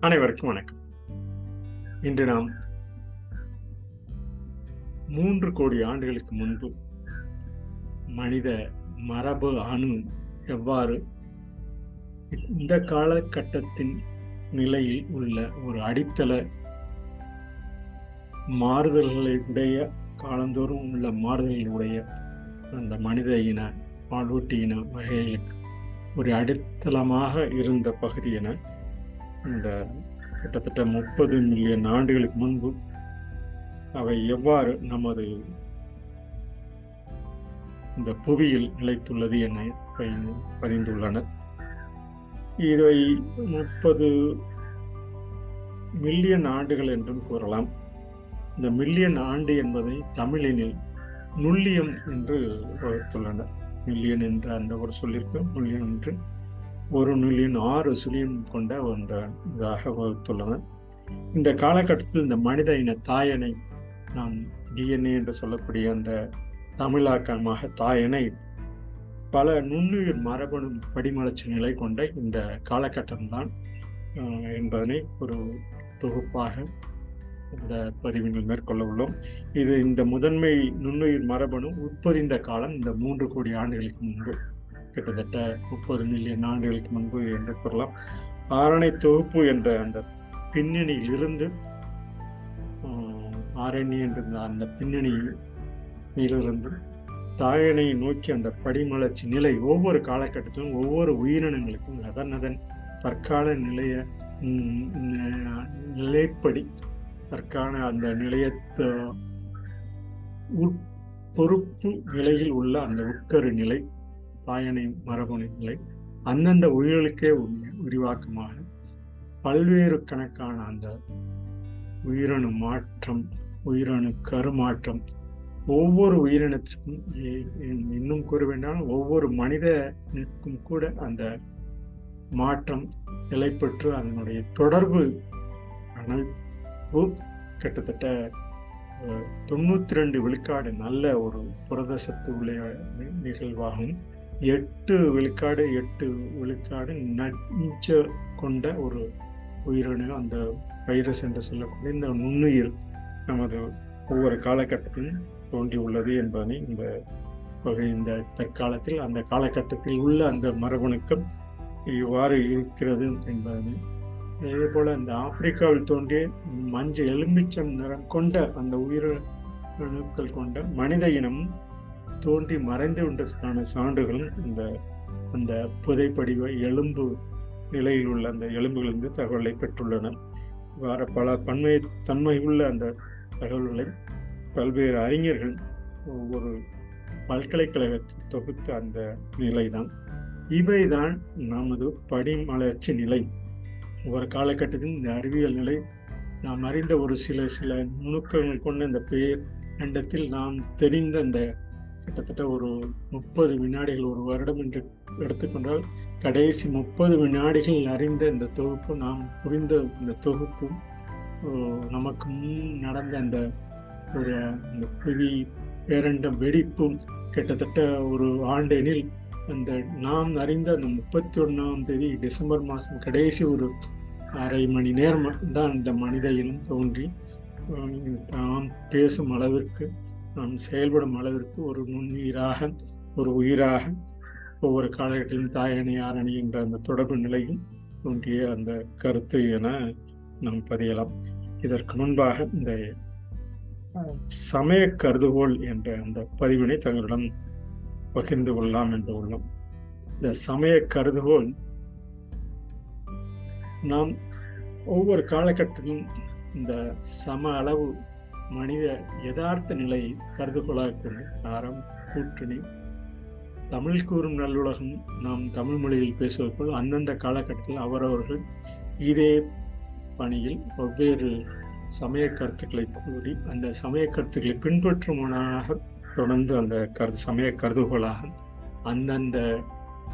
அனைவருக்கும் வணக்கம். இன்று நாம் மூன்று கோடி ஆண்டுகளுக்கு முன்பு மனித மரபு அணு எவ்வாறு இந்த காலகட்டத்தின் நிலையில் உள்ள ஒரு அடித்தள மாறுதல்களை உடைய காலந்தோறும் உள்ள மாறுதல்களுடைய அந்த மனித இன பாலூட்டி இன வகைகளுக்கு ஒரு அடித்தளமாக இருந்த பகுதி என இந்த கிட்டத்தட்ட முப்பது மில்லியன் ஆண்டுகளுக்கு முன்பு அவை எவ்வாறு நமது இந்த புவியில் நிலைத்துள்ளது என பதிந்துள்ளனர் இதை முப்பது மில்லியன் ஆண்டுகள் என்றும் கூறலாம். இந்த மில்லியன் ஆண்டு என்பதை தமிழினில் நுள்ளியம் என்று வகுத்துள்ளனர். மில்லியன் என்ற அந்த ஒரு சொல்லிற்கு மில்லியன் என்று ஒரு நுல்லியன் ஆறு சுழியம் கொண்ட அந்த இதாக வகுத்துள்ளனர். இந்த காலகட்டத்தில் இந்த மனித இன தாயனை நாம் டிஎன்ஏ என்று சொல்லக்கூடிய அந்த தமிழாக்கமாக தாயனை பல நுண்ணுயிர் மரபணு படிமலர்ச்சி நிலை கொண்ட இந்த காலகட்டம்தான் என்பதனை ஒரு தொகுப்பாக இந்த பதிவினில் மேற்கொள்ள உள்ளோம் இது இந்த முதன்மை நுண்ணுயிர் மரபணு உட்பொதிந்த காலம் இந்த மூன்று கோடி ஆண்டுகளுக்கு முன்பு. கிட்டத்தட்ட முப்பது மில்லியன் ஆண்டுகளுக்கு முன்பு என்று கூறலாம். ஆரணை தொகுப்பு என்ற அந்த பின்னணியில் இருந்து ஆரணி என்ற அந்த பின்னணியிலிருந்து தாயனை நோக்கி அந்த படிமலர்ச்சி நிலை ஒவ்வொரு காலகட்டத்திலும் ஒவ்வொரு உயிரினங்களுக்கும் அதன் அதன் தற்கால நிலைய நிலைப்படி அதற்கான அந்த நிலையத்த பொறுப்பு நிலையில் உள்ள அந்த உட்கரு நிலை பாயனை மரபணு நிலை அந்தந்த உயிர்களுக்கே விரிவாக்கமாக பல்வேறு கணக்கான அந்த உயிரணு மாற்றம் உயிரணு கருமாற்றம் ஒவ்வொரு உயிரினத்திற்கும் இன்னும் கூற வேண்டாம் ஒவ்வொரு மனிதனுக்கும் கூட அந்த மாற்றம் நிலை பெற்று அதனுடைய தொடர்பு அனை கிட்டத்தட்ட தொண்ணூத்தி ரெண்டு விழுக்காடு நல்ல ஒரு புரதசத்து உள்ள நிகழ்வாகும். எட்டு விழுக்காடு எட்டு விழுக்காடு நஞ்ச கொண்ட ஒரு உயிரணு அந்த வைரஸ் என்று சொல்லக்கூடிய இந்த நுண்ணுயிர் நமது ஒவ்வொரு காலகட்டத்திலும் தோன்றியுள்ளது என்பதனை இந்த இந்த தற்காலத்தில் அந்த காலகட்டத்தில் உள்ள அந்த மரபணுக்கள் இவ்வாறு இருக்கிறது என்பதனை இதே போல இந்த ஆப்பிரிக்காவில் தோன்றிய மஞ்சள் எலும்பிச்சம் நிறம் கொண்ட அந்த உயிரணுக்கள் கொண்ட மனித இனம் தோன்றி மறைந்து கொண்டதற்கான சான்றுகளும் இந்த அந்த புதைப்படிவ எலும்பு நிலையில் உள்ள அந்த எலும்புகளிலிருந்து தகவலை பெற்றுள்ளன. வேற பல பன்மை தன்மை உள்ள அந்த தகவல்களை பல்வேறு அறிஞர்கள் ஒவ்வொரு பல்கலைக்கழகத்தில் தொகுத்த அந்த நிலைதான். இவைதான் நமது படிமலர்ச்சி நிலை. ஒவ்வொரு காலகட்டத்திலும் இந்த அறிவியல் நிலை நாம் அறிந்த ஒரு சில சில நுணுக்கங்கள் கொண்ட இந்த பேர் கண்டத்தில் நாம் தெரிந்த அந்த கிட்டத்தட்ட ஒரு முப்பது வினாடிகள் ஒரு வருடம் என்று எடுத்துக்கொண்டால் கடைசி முப்பது வினாடிகள் அறிந்த இந்த தொகுப்பு நாம் புரிந்த இந்த தொகுப்பும் நமக்கு முன் நடந்த அந்த ஒரு அந்த புவி பேரண்ட வெடிப்பும் கிட்டத்தட்ட ஒரு ஆண்டெனில் அந்த நாம் அறிந்த அந்த முப்பத்தி ஒன்றாம் தேதி டிசம்பர் மாதம் கடைசி ஒரு அரை மணி நேரம் தான் இந்த மனித இனம் தோன்றி நாம் பேசும் அளவிற்கு நாம் செயல்படும் அளவிற்கு ஒரு நுண்ணுயிராக ஒரு உயிராக ஒவ்வொரு காலகட்டத்திலும் தாயணி ஆரணி என்ற அந்த தொடர்பு நிலையில் தோன்றிய அந்த கருத்து என நாம் பதியலாம். இதற்கு முன்பாக இந்த சமய கருதுகோள் என்ற அந்த பதிவினை தங்களிடம் பகிர்ந்து கொள்ளலாம் என்று உள்ளோம். இந்த சமய கருதுகோள் நாம் ஒவ்வொரு காலகட்டத்திலும் இந்த சம அளவு மனித யதார்த்த நிலையை கருதுகோளாக கொண்டு கூட்டணி தமிழ் கூறும் நல்லுலகம் நாம் தமிழ் மொழியில் பேசுவது போல் அந்தந்த காலகட்டத்தில் அவரவர்கள் இதே பணியில் வெவ்வேறு சமய கருத்துக்களை கூறி அந்த சமய கருத்துக்களை பின்பற்றுமானாக தொடர்ந்து அந்த கருது சமய கருதுகோளாக அந்தந்த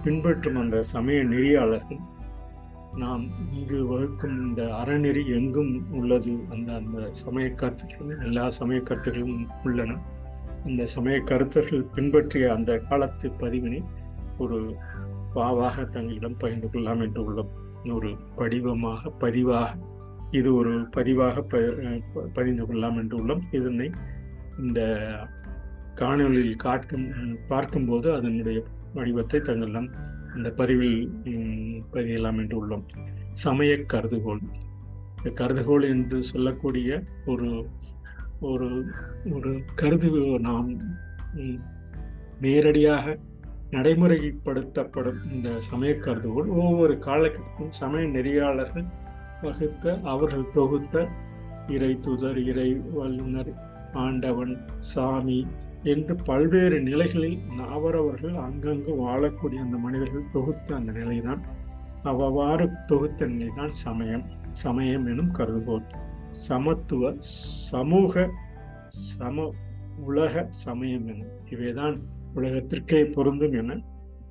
பின்பற்றும் அந்த சமய நெறியாளர்கள் நாம் இங்கு வகுக்கும் இந்த அறநெறி எங்கும் உள்ளது. அந்த அந்த சமய கருத்துக்கள் எல்லா சமய கருத்துக்களும் உள்ளன. இந்த சமய கருத்தர்கள் பின்பற்றிய அந்த காலத்து பதிவினை ஒரு பாவாக தங்களிடம் பகிர்ந்து கொள்ளலாம் என்று உள்ளோம். ஒரு படிவமாக பதிவாக இது ஒரு பதிவாக ப- பதிந்து கொள்ளலாம் என்று உள்ளோம். இதனை இந்த காணொலியில் காட்டும் பார்க்கும்போது அதனுடைய வடிவத்தை தங்களிடம் இந்த பதிவில் பதியலாம் என்று உள்ளோம். சமய கருதுகோள். இந்த கருதுகோள் என்று சொல்லக்கூடிய ஒரு ஒரு ஒரு கருது நாம் நேரடியாக நடைமுறைப்படுத்தப்படும் இந்த சமய கருதுகோள். ஒவ்வொரு காலகட்டத்திலும் சமய நெறியாளர்கள் வகுத்த அவர்கள் தொகுத்த இறை தூதர் இறை வல்லுனர் ஆண்டவன் சாமி என்று பல்வேறு நிலைகளில் நாவரவர்கள் அங்கங்கு வாழக்கூடிய அந்த மனிதர்கள் தொகுத்த அந்த நிலைதான். அவ்வாறு தொகுத்த நிலைதான் சமயம். சமயம் எனும் கருதுகோள். சமத்துவ சமூக சம உலக சமயம் எனும். இவைதான் உலகத்திற்கே பொருந்தும் என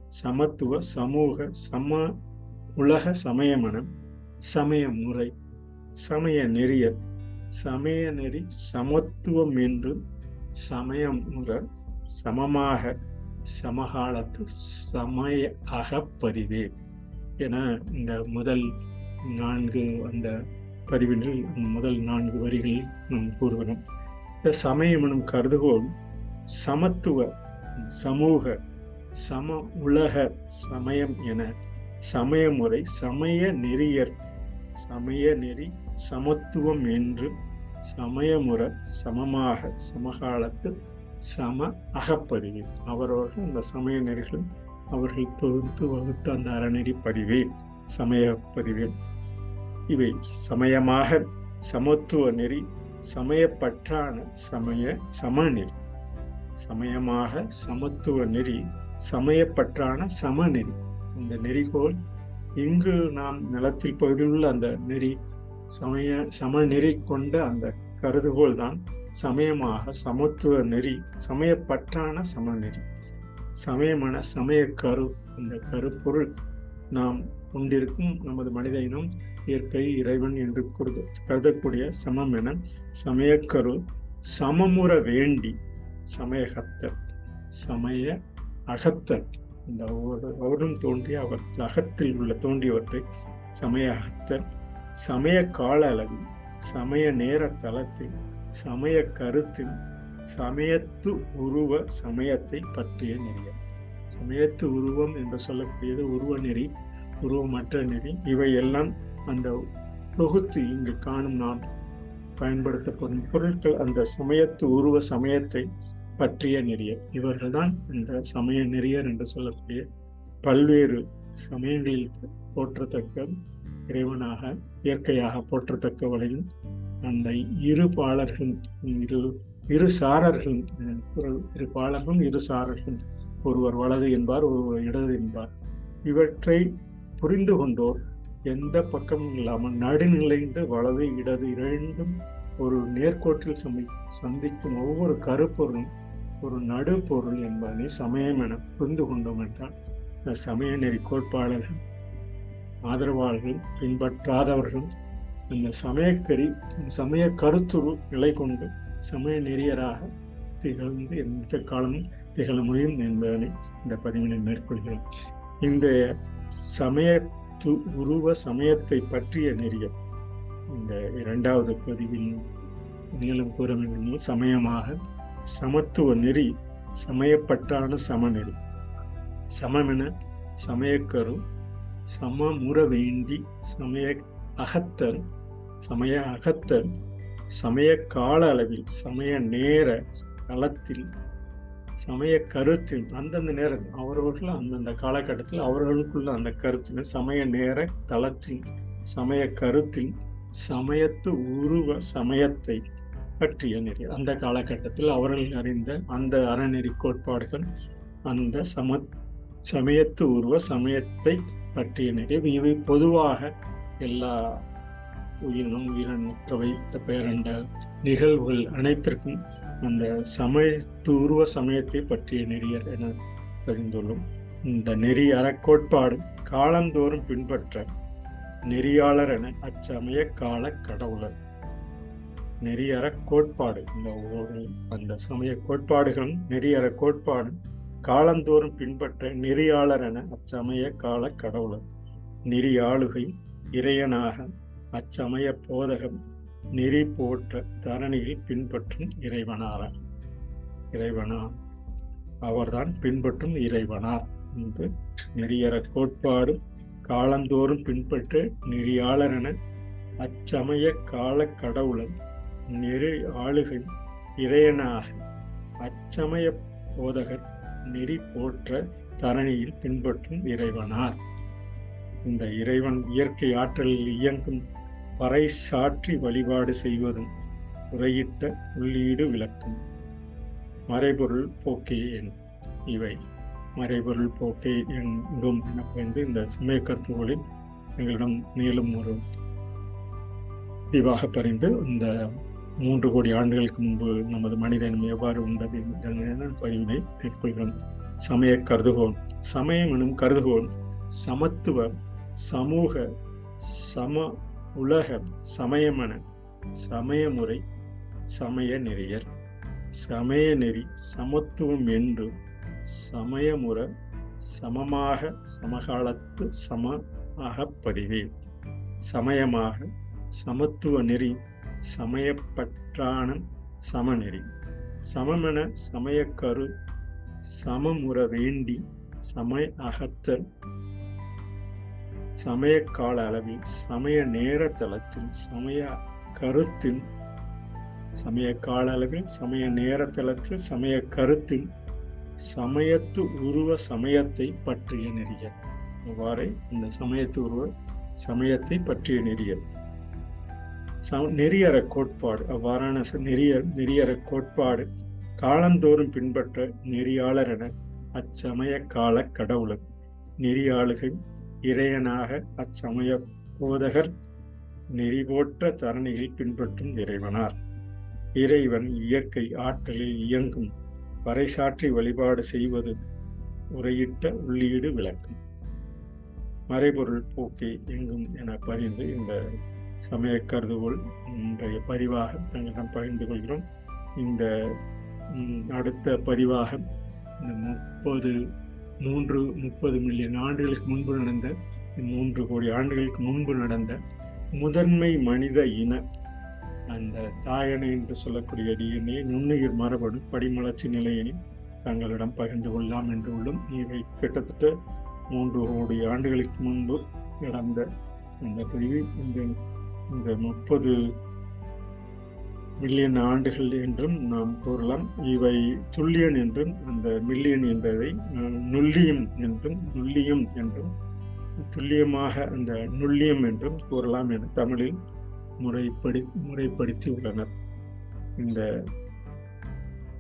சமத்துவ சமூக சம உலக சமயம் என சமய முறை சமய நெறியல் சமய நெறி சமத்துவம் என்று சமயம் முறை சமமாக சமகாலத்து சமய அகப்பதிவே என இந்த முதல் நான்கு அந்த பதிவினில் முதல் நான்கு வரிகளில் நாம் கூறுகிறோம். இந்த சமயம் எனும் கருதுகோள் சமத்துவ சமூக சம உலக சமயம் என சமய முறை சமய நெறியர் சமய நெறி சமத்துவம் என்று சமயமுறை சமமாக சமகாலத்தில் சம அகப்பதிவே அவரவர்கள் அந்த சமய நெறிகளும் அவர்கள் தொகுத்து வகுத்த அந்த அறநெறி பதிவே சமய பதிவே. இவை சமயமாக சமத்துவ நெறி சமயப்பற்றான சமய சமநெறி. சமயமாக சமத்துவ நெறி சமயப்பற்றான சமநெறி. இந்த நெறிகோள் இங்கு நாம் நிலத்தில் பகுதியில் அந்த நெறி சமய சமநெறி கொண்ட அந்த கருதுகோள் தான் சமயமாக சமத்துவ நெறி சமயப்பற்றான சமநெறி. சமயமான சமய கரு இந்த கருப்பொருள் நாம் கொண்டிருக்கும் நமது மனித இனம் இயற்கை இறைவன் என்று கருத- கருதக்கூடிய சமம் என சமயக்கரு சமமுற வேண்டி சமயகத்தர் சமய அகத்தர். இந்த ஒவ்வொரு அவரும் தோன்றிய அவர் அகத்தில் உள்ள தோன்றியவற்றை சமய அகத்தர் சமய கால அளவில் சமய நேர தளத்தில் சமய கருத்தில் சமயத்து உருவ சமயத்தை பற்றிய நெறியம் சமயத்து உருவம் என்று சொல்லக்கூடியது உருவ நெறி உருவமற்ற நெறி. இவையெல்லாம் அந்த தொகுத்து இங்கு காணும் நாம் பயன்படுத்தப்படும் பொருட்கள். அந்த சமயத்து உருவ சமயத்தை பற்றிய நெறியர் இவர்கள்தான் இந்த சமய நெறியர் என்று சொல்லக்கூடிய பல்வேறு சமயங்களில் போற்றத்தக்க இறைவனாக இயற்கையாக போற்றத்தக்க வகையில் அந்த இரு பாலர்கள் இரு இரு சாரர்கள் குரல் இரு பாளர்களும் இரு சாரர்கள் ஒருவர் வலது என்பார் ஒருவர் இடது என்பார். இவற்றை புரிந்து கொண்டோர் எந்த பக்கமும் இல்லாமல் நடுநிலைந்து வலது இடது இரண்டும் ஒரு நேர்கோட்டில் சமி சந்திக்கும் ஒவ்வொரு கருப்பொருளும் ஒரு நடுப்பொருள் என்பதனை சமயம் என புரிந்து கொண்டோம் என்றால் இந்த சமய நெறி கோட்பாளர்கள் ஆதரவாளர்கள் பின்பற்றாதவர்கள் இந்த சமயக்கறி சமய கருத்துரு நிலை கொண்டு சமய நெறியராக திகழ்ந்து எந்த காலமும் திகழ முடியும் என்பதனை இந்த பதிவினை மேற்கொள்கிறோம் இந்த சமய து உருவ சமயத்தை பற்றிய நெறியம் இந்த இரண்டாவது பதிவில் நீளம் கூற வேண்டும் சமயமாக சமத்துவ நெறி சமயப்பட்டான சமநெறி. சமமென சமயக்கரும் சமமுற வேண்டி சமய அகத்தல் சமய அகத்தல் சமய கால அளவில் சமய நேர களத்தில் சமய கருத்தில் அந்தந்த நேரத்தில் அவரவர்கள் அந்தந்த காலகட்டத்தில் அவர்களுக்குள்ள அந்த கருத்தில் சமய நேர தளத்தில் சமய கருத்தில் சமயத்து உருவ சமயத்தை பற்றிய நெறி அந்த காலகட்டத்தில் அவர்கள் அறிந்த அந்த அறநெறி கோட்பாடுகள் அந்த சம சமயத்து உருவ சமயத்தை பற்றிய நிகழ்வு. இவை பொதுவாக எல்லா உயிரினம் உயிரினற்றவை பேரண்ட நிகழ்வுகள் அனைத்திற்கும் அந்த சமய உருவ சமயத்தை பற்றிய நெறியர் என தெரிந்துள்ளோம். இந்த நெறி அறக்கோட்பாடு காலந்தோறும் பின்பற்ற நெறியாளர் என அச்சமய கால கடவுளர். நெறியற கோட்பாடு. இந்த ஒவ்வொரு அந்த சமய கோட்பாடுகளும் நெறியற கோட்பாடு காலந்தோறும் பின்பற்ற நெறியாளர் என அச்சமய கால கடவுளர். நெறியாளுகை இறையனாக அச்சமய போதகம் நெறி போற்ற தரணியில் பின்பற்றும் இறைவனார. இறைவனா? அவர்தான் பின்பற்றும் இறைவனார் என்று நெறியற கோட்பாடு காலந்தோறும் பின்பற்ற நெறியாளர் என அச்சமய கால கடவுளன் நெறி ஆளுகை இறையனாக அச்சமய போதகர் நெறி போற்ற தரணியில் பின்பற்றும் இறைவனார். இந்த இறைவன் இயற்கை ஆற்றலில் இயங்கும் பறை சாற்றி வழிபாடு செய்வதும் உரையிட்ட உள்ளீடு விளக்கும். மறைபொருள் போக்கே எண் இவை. மறைபொருள் போக்கே எங்கும் என இந்த சமய கருத்துகளில் எங்களிடம் மேலும் ஒரு விரிவாக பறிந்து இந்த மூன்று கோடி ஆண்டுகளுக்கு முன்பு நமது மனிதன் எவ்வாறு உண்டது என்ற பதிவினை மேற்கொள்கிறோம். சமய கருதுகோள் சமயம் எனும் கருதுகோள் சமத்துவ சமூக சம உலக சமயமென சமயமுறை சமய நெறியர் சமய நெறி சமத்துவம் என்று சமயமுற சமமாக சமகாலத்து சமமாக பதிவே. சமயமாக சமத்துவ நெறி சமயப்பற்றான சமநெறி. சமமென சமயக்கரு சமமுற வேண்டி சமய அகத்தல் சமய கால அளவில் சமய நேர தளத்தில் சமய கருத்தில் சமய கால அளவில் சமய நேர தளத்தில் சமய கருத்தில் சமயத்து உருவ சமயத்தை பற்றிய நெறியல். இவ்வாறே இந்த சமயத்து உருவ சமயத்தை பற்றிய நெறியல். நெறியற கோட்பாடு அவ்வாறான நெறிய நெறியற கோட்பாடு காலந்தோறும் பின்பற்ற நெறியாளர் என அச்சமய கால கடவுளர். நெறியாளுகை இறையனாக அச்சமய போதகர் நெறிபோற்ற தரணியில் பின்பற்றும் இறைவனார். இறைவன் இயற்கை ஆற்றலில் இயங்கும் வரைசாற்றி வழிபாடு செய்வது உரையிட்ட உள்ளீடு விளக்கும். மறைபொருள் போக்கை எங்கும் என பதிந்து இந்த சமய கருதுகோள் இன்றைய பதிவாக தங்களிடம் பகிர்ந்து கொள்கிறோம். இந்த அடுத்த பதிவாக இந்த முப்பது மூன்று முப்பது மில்லியன் ஆண்டுகளுக்கு முன்பு நடந்த மூன்று கோடி ஆண்டுகளுக்கு முன்பு நடந்த முதன்மை மனித இன அந்த தாயணை என்று சொல்லக்கூடிய டிஎன்ஏ நுண்ணுயிர் மரபணு படிமலர்ச்சி நிலையினை தங்களிடம் பகிர்ந்து கொள்ளலாம் என்று உள்ளும் இவை கிட்டத்தட்ட மூன்று கோடி ஆண்டுகளுக்கு முன்பு நடந்த அந்த பிரிவு இந்த இந்த முப்பது மில்லியன் ஆண்டுகள் என்றும் நாம் கூறலாம். இவை துல்லியன் என்றும் அந்த மில்லியன் என்பதை நுள்ளியம் என்றும் நுள்ளியம் என்றும் துல்லியமாக அந்த நுள்ளியம் என்றும் கூறலாம் என தமிழில் முறைப்படி முறைப்படுத்தி உள்ளனர் இந்த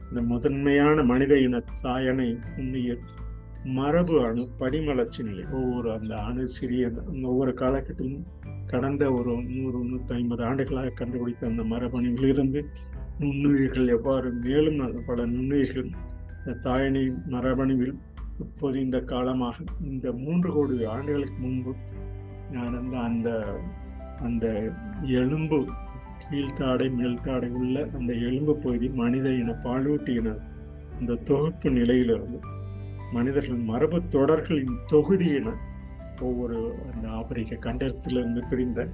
இந்த முதன்மையான மனித இன தாயனை உண்மையில் மரபு அணு படிமலர்ச்சி நிலை. ஒவ்வொரு அந்த அணு சிறிய ஒவ்வொரு காலகட்டத்திலும் கடந்த ஒரு நூறு நூற்றி ஐம்பது ஆண்டுகளாக கண்டுபிடித்த அந்த மரபணுவிலிருந்து நுண்ணுயிர்கள் எவ்வாறு மேலும் பல நுண்ணுயிர்கள் இந்த தாயணி மரபணுவில் இப்போது இந்த காலமாக இந்த மூன்று கோடி ஆண்டுகளுக்கு முன்பு நடந்த அந்த அந்த எலும்பு கீழ்த்தாடை மேல்தாடை உள்ள அந்த எலும்பு பகுதி மனித இன பாலூட்டி இன இந்த தொகுப்பு நிலையிலிருந்து மனிதர்கள் மரபு தொடர்களின் தொகுதியினர் ஒவ்வொரு அந்த ஆப்பிரிக்க கண்டத்திலிருந்து பிரிந்த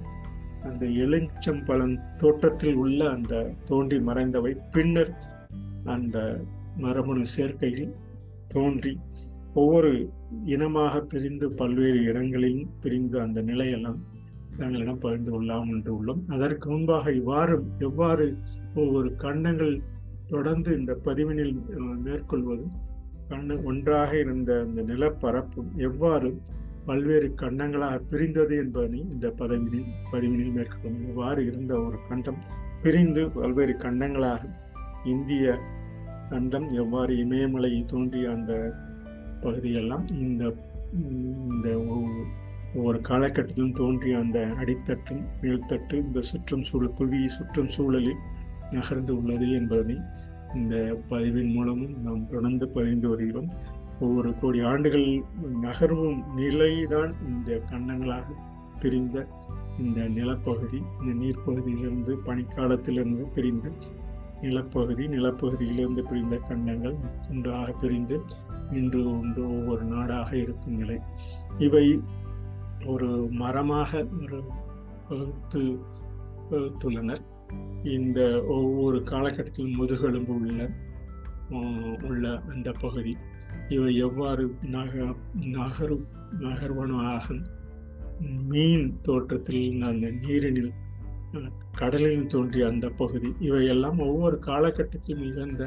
அந்த எலுச்சம்பழம் தோட்டத்தில் உள்ள அந்த தோன்றி மறைந்தவை பின்னர் அந்த மரபணு சேர்க்கையில் தோன்றி ஒவ்வொரு இனமாக பிரிந்து பல்வேறு இடங்களில் பிரிந்து அந்த நிலையெல்லாம் தங்களிடம் பகிர்ந்து கொள்ளலாம் என்று உள்ளோம். அதற்கு முன்பாக இவ்வாறு எவ்வாறு ஒவ்வொரு கண்டங்கள் தொடர்ந்து இந்த பதிவினில் மேற்கொள்வது? கண்ணு ஒன்றாக இருந்த அந்த நிலப்பரப்பு எவ்வாறு பல்வேறு கண்டங்களாக பிரிந்தது என்பதனை இந்த பதவியில் பதிவினில் மேற்கொள்ளும் இவ்வாறு இருந்த ஒரு கண்டம் பிரிந்து பல்வேறு கண்டங்களாக இந்திய கண்டம் எவ்வாறு இமயமலை தோன்றிய அந்த பகுதியெல்லாம் இந்த இந்த ஒவ்வொரு காலகட்டத்திலும் தோன்றிய அந்த அடித்தட்டும் மேல்தட்டு இந்த சுற்றும் சூழல் புவி சுற்றும் சூழலில் நகர்ந்து உள்ளது என்பதனை இந்த பதிவின் மூலமும் நாம் தொடர்ந்து பதிந்து வருகிறோம். ஒவ்வொரு கோடி ஆண்டுகள் நகர்வும் நிலைதான் இந்த கண்டங்களாக பிரிந்த இந்த நிலப்பகுதி இந்த நீர்ப்பகுதியிலிருந்து பனிக்காலத்திலிருந்து பிரிந்த நிலப்பகுதி நிலப்பகுதியிலிருந்து பிரிந்த கண்டங்கள் ஒன்றாக பிரிந்து இன்று ஒன்று ஒவ்வொரு நாடாக இருக்கும் நிலை. இவை ஒரு மரமாக ஒரு வகுத்து வகுத்துள்ளனர். இந்த ஒவ்வொரு காலகட்டத்திலும் முதுகெலும்பு உள்ள உள்ள அந்த பகுதி. இவை எவ்வாறு நக நகரு நகர்வனமாக மீன் தோற்றத்தில் அந்த நீரினில் கடலில் தோன்றிய அந்த பகுதி. இவையெல்லாம் ஒவ்வொரு காலகட்டத்திலும் நிகழ்ந்த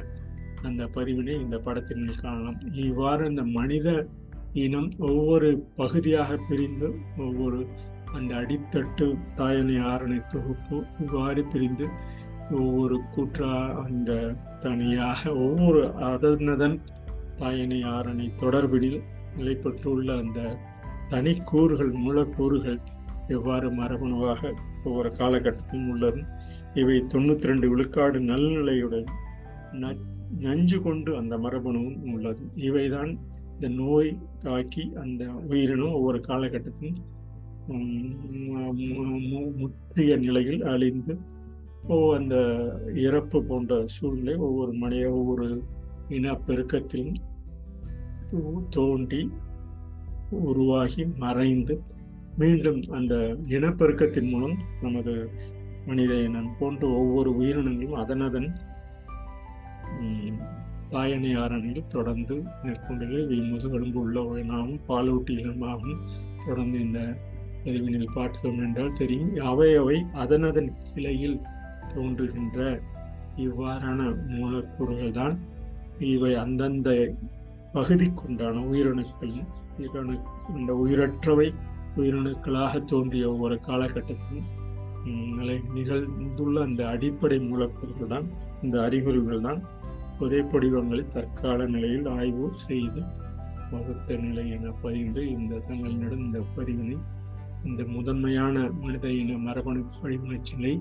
அந்த பதிவினை இந்த படத்தின் காணலாம். இவ்வாறு அந்த மனித இனம் ஒவ்வொரு பகுதியாக பிரிந்து ஒவ்வொரு அந்த அடித்தட்டு தாயணை ஆரணை தொகுப்பு இவ்வாறு பிரிந்து ஒவ்வொரு கூற்றா அந்த தனியாக ஒவ்வொரு அதனதன் தாயனை ஆரணை தொடர்பினில் நிலைப்பட்டுள்ள அந்த தனி கூறுகள் மூலக்கூறுகள் எவ்வாறு மரபணுவாக ஒவ்வொரு காலகட்டத்திலும் உள்ளது? இவை தொண்ணூத்தி ரெண்டு விழுக்காடு நல்நிலையுடன் ந- நஞ்சு கொண்டு அந்த மரபணுவும் உள்ளது. இவைதான் இந்த நோய் தாக்கி அந்த உயிரினம் ஒவ்வொரு காலகட்டத்திலும் மு- முற்றிய நிலையில் அழிந்து அந்த இறப்பு போன்ற சூழ்நிலை ஒவ்வொரு மனித ஒவ்வொரு இனப்பெருக்கத்திலும் பெருக்கத்திலும் தோன்றி உருவாகி மறைந்து மீண்டும் அந்த இனப்பெருக்கத்தின் மூலம் நமது மனித இனம் போன்ற ஒவ்வொரு உயிரினங்களும் அதனதன் தாயணை ஆரணியில் தொடர்ந்து மேற்கொண்டு இவை உள்ள நாமும் பாலூட்டி இனமாகவும் தொடர்ந்து இந்த எதிர்வினில் பார்த்தோம் என்றால் தெரியும். அவை அவை அதனதன் கிளையில் தோன்றுகின்ற இவ்வாறான மூலக்கூறுகள் தான் இவை அந்தந்த பகுதிக்குண்டான உயிரணுக்கள் உயிரணு இந்த உயிரற்றவை உயிரணுக்களாக தோன்றிய ஒவ்வொரு காலகட்டத்திலும் நிலை நிகழ்ந்துள்ள அந்த அடிப்படை மூலக்கூறுகள் தான் இந்த அறிகுறிகள் தான் புதைப்படிவங்களை தற்கால நிலையில் ஆய்வு செய்து வகுத்த நிலை என பதிந்து இந்த தங்களிடம் இந்த பதிவினை இந்த முதன்மையான மனித இன மரபணு படிமச்சிலை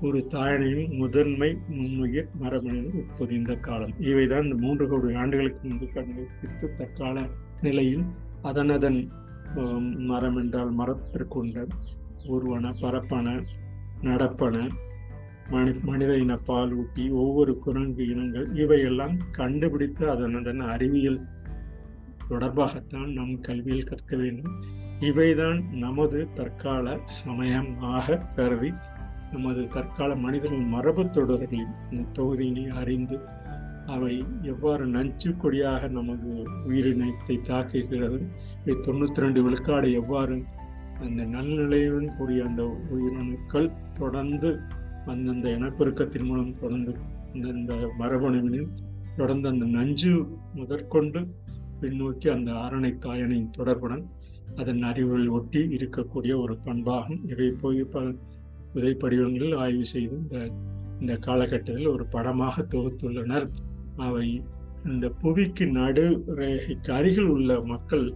ஒரு தாயனையும் முதன்மை நுண்ணுயிர் மரபணு உட்பொதிந்த காலம். இவைதான் இந்த மூன்று கோடி ஆண்டுகளுக்கு முன்பு கண்டுபிடித்து தற்கால நிலையில் அதனதன் மரம் என்றால் மரத்திற்கொண்ட உருவன பரப்பன நடப்பன மனி மனித இன பால் ஊட்டி ஒவ்வொரு குரங்கு இனங்கள் இவையெல்லாம் கண்டுபிடித்து அதனுடன் அறிவியல் தொடர்பாகத்தான் நாம் கல்வியில் கற்க வேண்டும். இவைதான் நமது தற்கால சமயமாக கருதி நமது தற்கால மனிதர்கள் மரபு தொடர்களின் இந்த தொகுதியினை அறிந்து அவை எவ்வாறு நஞ்சு கொடியாக நமது உயிரினத்தை தாக்குகிறது இவை ரெண்டு விழுக்காடு எவ்வாறு அந்த நல்நிலையுடன் கூடிய அந்த உயிரணுக்கள் தொடர்ந்து அந்தந்த இனப்பெருக்கத்தின் மூலம் தொடர்ந்து அந்தந்த மரபணுவினில் தொடர்ந்து அந்த நஞ்சு முதற்கொண்டு பின்னோக்கி அந்த அரணை தாயணையின் தொடர்புடன் அதன் அறிவுகள் ஒட்டி இருக்கக்கூடிய ஒரு பண்பாகும். இவை போய் புதை படிவங்களில் ஆய்வு செய்து இந்த இந்த காலகட்டத்தில் ஒரு படமாக தொகுத்துள்ளனர். அவை இந்த புவிக்கு நடு ரேகைக்கு அருகில் உள்ள மக்கள்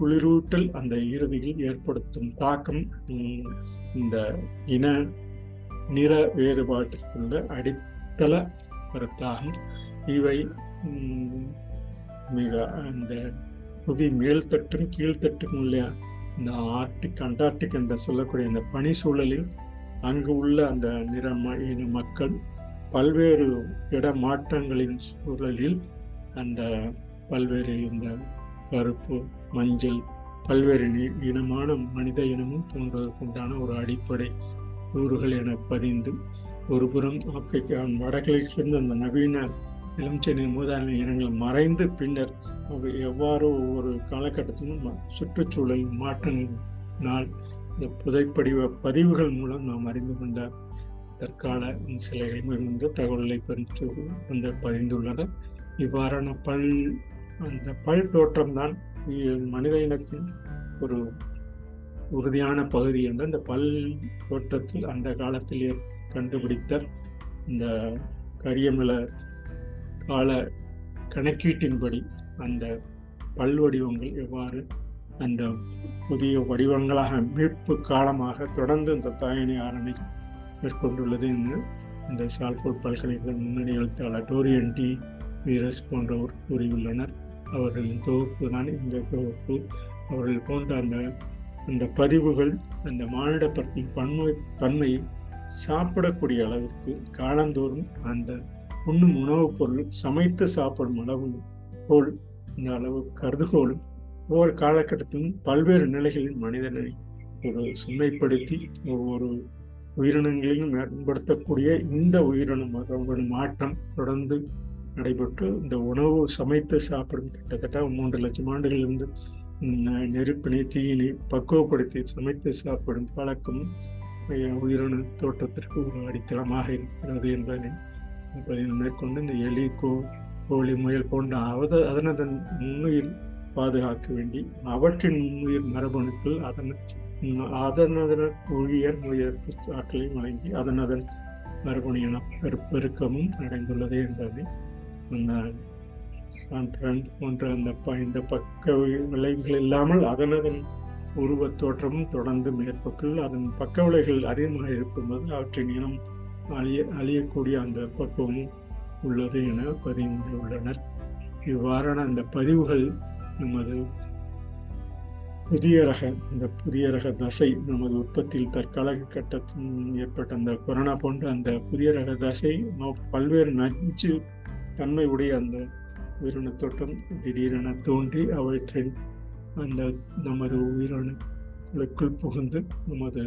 குளிரூட்டல் அந்த இறுதியில் ஏற்படுத்தும் தாக்கம் இந்த இன நிற வேறுபாட்டிற்குள்ள அடித்தள கருத்தாகும் இவை மிக அந்த புவி மேல்தட்டும் கீழ்த்தட்டும் உள்ள இந்த ஆர்டிக் அண்டார்டிக் என்று சொல்லக்கூடிய அந்த பனி சூழலில் அங்கு உள்ள அந்த நிற ம- இன மக்கள் பல்வேறு இட மாற்றங்களின் சூழலில் அந்த பல்வேறு இந்த கருப்பு மஞ்சள் பல்வேறு இனமான மனித இனமும் தோன்றுவதற்குண்டான ஒரு அடிப்படை கூறுகள் என பதிந்து ஒருபுறம் ஆப்பிரிக்கா வடகிழக்கிலிருந்து அந்த நவீன இளஞ்சென்னை மூதாரண இனங்கள் மறைந்து பின்னர் அவை எவ்வாறு ஒவ்வொரு காலகட்டத்திலும் சுற்றுச்சூழல் சுற்றுச்சூழல் மாற்றங்களினால் இந்த புதைப்படிவ பதிவுகள் மூலம் நாம் அறிந்து கொண்ட தற்கால சிலைகளிலிருந்து தகவல்களை பெற்று வந்து பதிந்துள்ளன. இவ்வாறான பல் அந்த பல் தோற்றம்தான் மனித இனத்தின் ஒரு உறுதியான பகுதி என்று அந்த பல் தோற்றத்தில் அந்த காலத்தில் கண்டுபிடித்த இந்த கரியமல கால கணக்கீட்டின்படி அந்த பல் வடிவங்கள் எவ்வாறு அந்த புதிய வடிவங்களாக மீட்பு காலமாக தொடர்ந்து இந்த தாயணி ஆரணை மேற்கொண்டுள்ளது என்று இந்த சால்போர்ட் பல்கலைக்கழக முன்னணி எழுத்தாளர் டோரியன் டி வீரஸ் போன்றவர் கூறியுள்ளனர். அவர்களின் தொகுப்பு தான் இந்த தொகுப்பு. அவர்கள் போன்ற அந்த அந்த பதிவுகள் அந்த மானிட பன்மை பன்மையை சாப்பிடக்கூடிய அளவிற்கு காலந்தோறும் அந்த உண்ணும் உணவுப் பொருள் சமைத்து சாப்பிடும் அளவு போல் இந்த அளவு கருதுகோளும் ஒவ்வொரு காலகட்டத்திலும் பல்வேறு நிலைகளில் மனிதனை ஒரு சுமைப்படுத்தி ஒவ்வொரு உயிரினங்களையும் மேம்படுத்தக்கூடிய இந்த உயிரினம் மாற்றம் தொடர்ந்து நடைபெற்று இந்த உணவு சமைத்து சாப்பிடும் கிட்டத்தட்ட மூன்று லட்சம் ஆண்டுகளிலிருந்து நெருப்பினை தீயினை பக்குவப்படுத்தி சமைத்து சாப்பிடும் பழக்கம் உயிரணு தோற்றத்திற்கு ஒரு அடித்தளமாக இருக்கிறது என்பதை மேற்கொண்டு இந்த எலி கோ கோழி முயல் போன்ற அவத அதனதன் உண்மையில் பாதுகாக்க வேண்டி அவற்றின் உயிர் மரபணுக்கள் அதன் அதனதன உயிர் நோயெதிர்ப்பு ஆற்றலை வழங்கி அதனதன் மரபணு இன பெருக்கமும் அடைந்துள்ளது என்பதை போன்ற அந்த இந்த பக்க விளைவுகள் இல்லாமல் அதனதன் உருவத் தோற்றமும் தொடர்ந்து மேற்பொக்கில் அதன் பக்க விளைவுகள் அதிகமாக இருக்கும்போது அவற்றின் இனம் அழிய அழியக்கூடிய அந்த பக்குவமும் உள்ளது என பதிந்துள்ளனர் இவ்வாறான அந்த பதிவுகள் நமது புதிய ரக இந்த புதிய ரக தசை நமது உற்பத்தியில் தற்கால கட்டத்தில் ஏற்பட்ட அந்த கொரோனா போன்ற அந்த புதிய ரக தசை பல்வேறு நச்சு தன்மை உடைய அந்த உயிரின தோட்டம் திடீரென தோன்றி அவற்றை அந்த நமது உயிரணுக்குள் புகுந்து நமது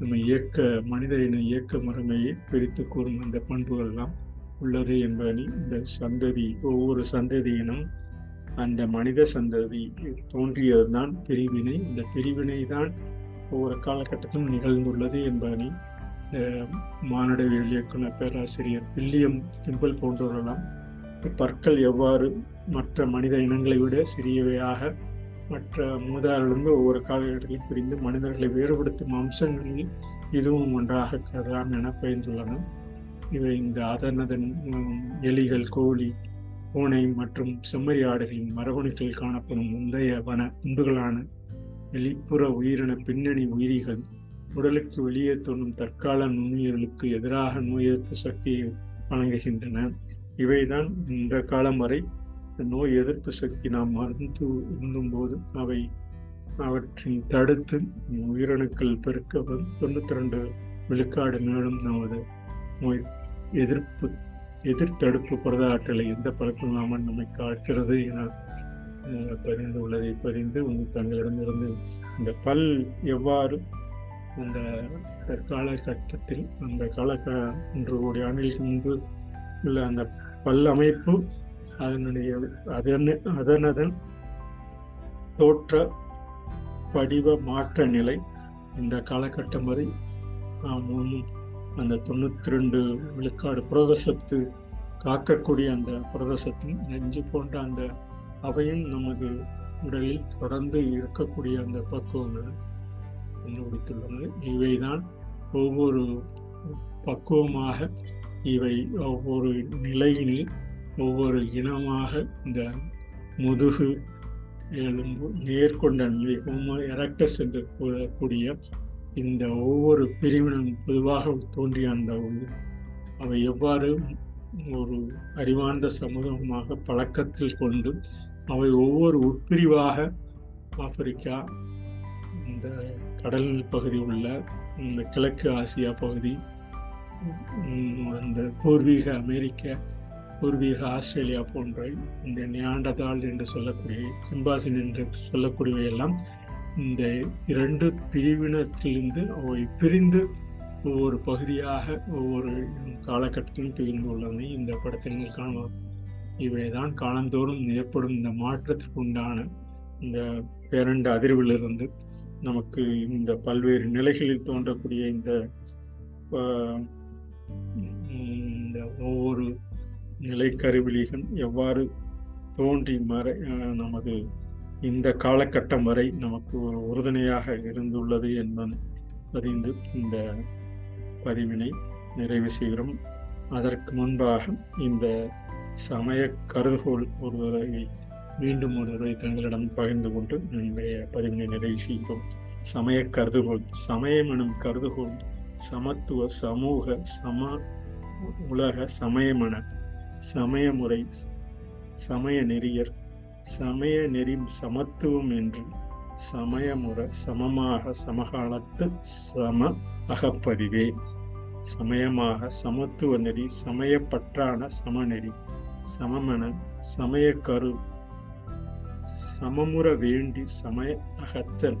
நம்ம இயக்க மனித இன இயக்க முறைமையை பிரித்து கூறும் அந்த பண்புகள்லாம் உள்ளது என்பதனை இந்த சந்ததி ஒவ்வொரு சந்ததியினும் அந்த மனித சந்ததி தோன்றியதுதான் பிரிவினை. இந்த பிரிவினை தான் ஒவ்வொரு காலகட்டத்திலும் நிகழ்ந்துள்ளது என்பதனை மானுடவியல் இயக்குனர் பேராசிரியர் வில்லியம் டிம்பிள் போன்றவரெல்லாம் பற்கள் எவ்வாறு மற்ற மனித இனங்களை விட சிறியவையாக மற்ற மூதாரிலிருந்து ஒவ்வொரு காலகட்டத்திலும் பிரிந்து மனிதர்களை வேறுபடுத்தும் அம்சங்களில் இதுவும் ஒன்றாக கருதலாம் என பயிர்ந்துள்ளன இவை இந்த அதனதன் எலிகள் கோழி பூனை மற்றும் செம்மறி ஆடுகளின் மரபணுக்கள் காணப்படும் முந்தைய வன குண்டுகளான வெளிப்புற உயிரின பின்னணி உயிரிகள் உடலுக்கு வெளியே தோன்றும் தற்கால நுண்ணுயிர்களுக்கு எதிராக நோய் எதிர்ப்பு சக்தியை வழங்குகின்றன. இவைதான் இந்த காலம் வரை நோய் எதிர்ப்பு சக்தி நாம் மருந்து உண்ணும் போது அவை அவற்றின் தடுத்து உயிரணுக்கள் பெருக்க தொண்ணூத்தி ரெண்டு விழுக்காடு மேலும் நமது நோய் எதிர்ப்பு எதிர்த்தடுப்பு புரத ஆற்றலை எந்த பழக்கம் இல்லாமல் நம்மை காக்கிறது என பதிந்து உள்ளதை பதிந்து தங்களிடமிருந்து இந்த பல் எவ்வாறு அந்த தற்கால கட்டத்தில் அந்த கால இன்று கோடி ஆண்டுகளுக்கு முன்பு உள்ள அந்த பல் அமைப்பு அதனுடைய அதன் அதனதன் தோற்ற படிவ மாற்ற நிலை இந்த காலகட்டம் வரை நாம் அந்த தொண்ணூத்தி ரெண்டு விழுக்காடு புரதசத்து காக்கக்கூடிய அந்த புரதசத்தின் நெஞ்சு போன்ற அந்த அவையும் நமது உடலில் தொடர்ந்து இருக்கக்கூடிய அந்த பக்குவங்களை கண்டுபிடித்துள்ளன இவைதான் ஒவ்வொரு பக்குவமாக இவை ஒவ்வொரு நிலையினில் ஒவ்வொரு இனமாக இந்த முதுகு எலும்பு நேர்கொண்ட நிலை ஹோமோ எரக்டஸ் என்று கூறக்கூடிய இந்த ஒவ்வொரு பிரிவினும் பொதுவாக தோன்றிய அந்த உயிர் அவை எவ்வாறு ஒரு அறிவார்ந்த சமூகமாக பழக்கத்தில் கொண்டு அவை ஒவ்வொரு உட்பிரிவாக ஆப்பிரிக்கா இந்த கடல் பகுதி உள்ள இந்த கிழக்கு ஆசியா பகுதி அந்த பூர்வீக அமெரிக்க பூர்வீக ஆஸ்திரேலியா போன்ற இந்த நியாண்டதால் என்று சொல்லக்கூடிய சிம்பாசின் என்று சொல்லக்கூடியவையெல்லாம் இந்த இரண்டு பிரிவினத்திலிருந்து அவை பிரிந்து ஒவ்வொரு பகுதியாக ஒவ்வொரு காலகட்டத்திலும் பிரிந்து உள்ளன இந்த படத்தில் நீங்கள் காணலாம். இவைதான் காலந்தோறும் ஏற்படும் இந்த மாற்றத்திற்கு உண்டான இந்த பேரண்ட அதிர்விலிருந்து நமக்கு இந்த பல்வேறு நிலைகளில் தோன்றக்கூடிய இந்த இந்த ஒவ்வொரு நிலை கருவிலிகள் எவ்வாறு தோன்றி மறை நமது இந்த காலகட்டம் வரை நமக்கு ஒரு உறுதுணையாக இருந்துள்ளது என்பது அறிந்து இந்த பதிவினை நிறைவு செய்கிறோம். அதற்கு முன்பாக இந்த சமய கருதுகோள் ஒருவரை மீண்டும் ஒருவரை தங்களிடம் பகிர்ந்து கொண்டு நம்முடைய பதிவினை நிறைவு செய்கிறோம் சமய கருதுகோள் சமயம் எனும் கருதுகோள் சமத்துவ சமூக சம உலக சமயமன சமய முறை சமய நெறியர் சமய நெறி சமத்துவம் என்று சமயமுற சமமாக சமகாலத்து சம அகப்பதிவே. சமயமாக சமத்துவ நெறி சமயப்பற்றான சமநெறி சமய கரு சமமுற வேண்டி சமய அகத்தல்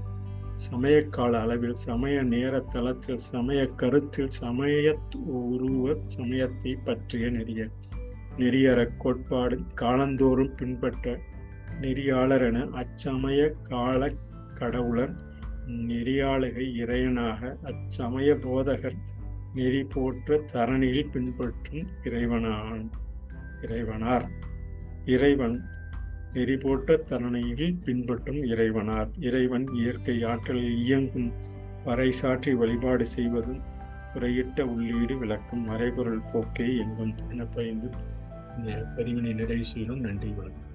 சமய கால அளவில் சமய நேர தளத்தில் சமய கருத்தில் சமய உருவ சமயத்தை பற்றிய நெறிய நெறியற கோட்பாடு காலந்தோறும் பின்பற்ற நெறியாளர் என அச்சமய கால கடவுளர் நெறியாளுகை இறையனாக அச்சமய போதகர் நெறி போற்ற தரணியில் பின்பற்றும் இறைவனான் இறைவனார். இறைவன் நெறி போற்ற தரணியில் பின்பற்றும் இறைவனார். இறைவன் இயற்கை ஆற்றலில் இயங்கும் பறைசாற்றி வழிபாடு செய்வதும் குறையிட்ட உள்ளீடு விளக்கும் மறைபொருள் போக்கே எங்கும் என பயந்து இந்த பதிவினை நிறைவு செய்யணும் நன்றி வணக்கம்.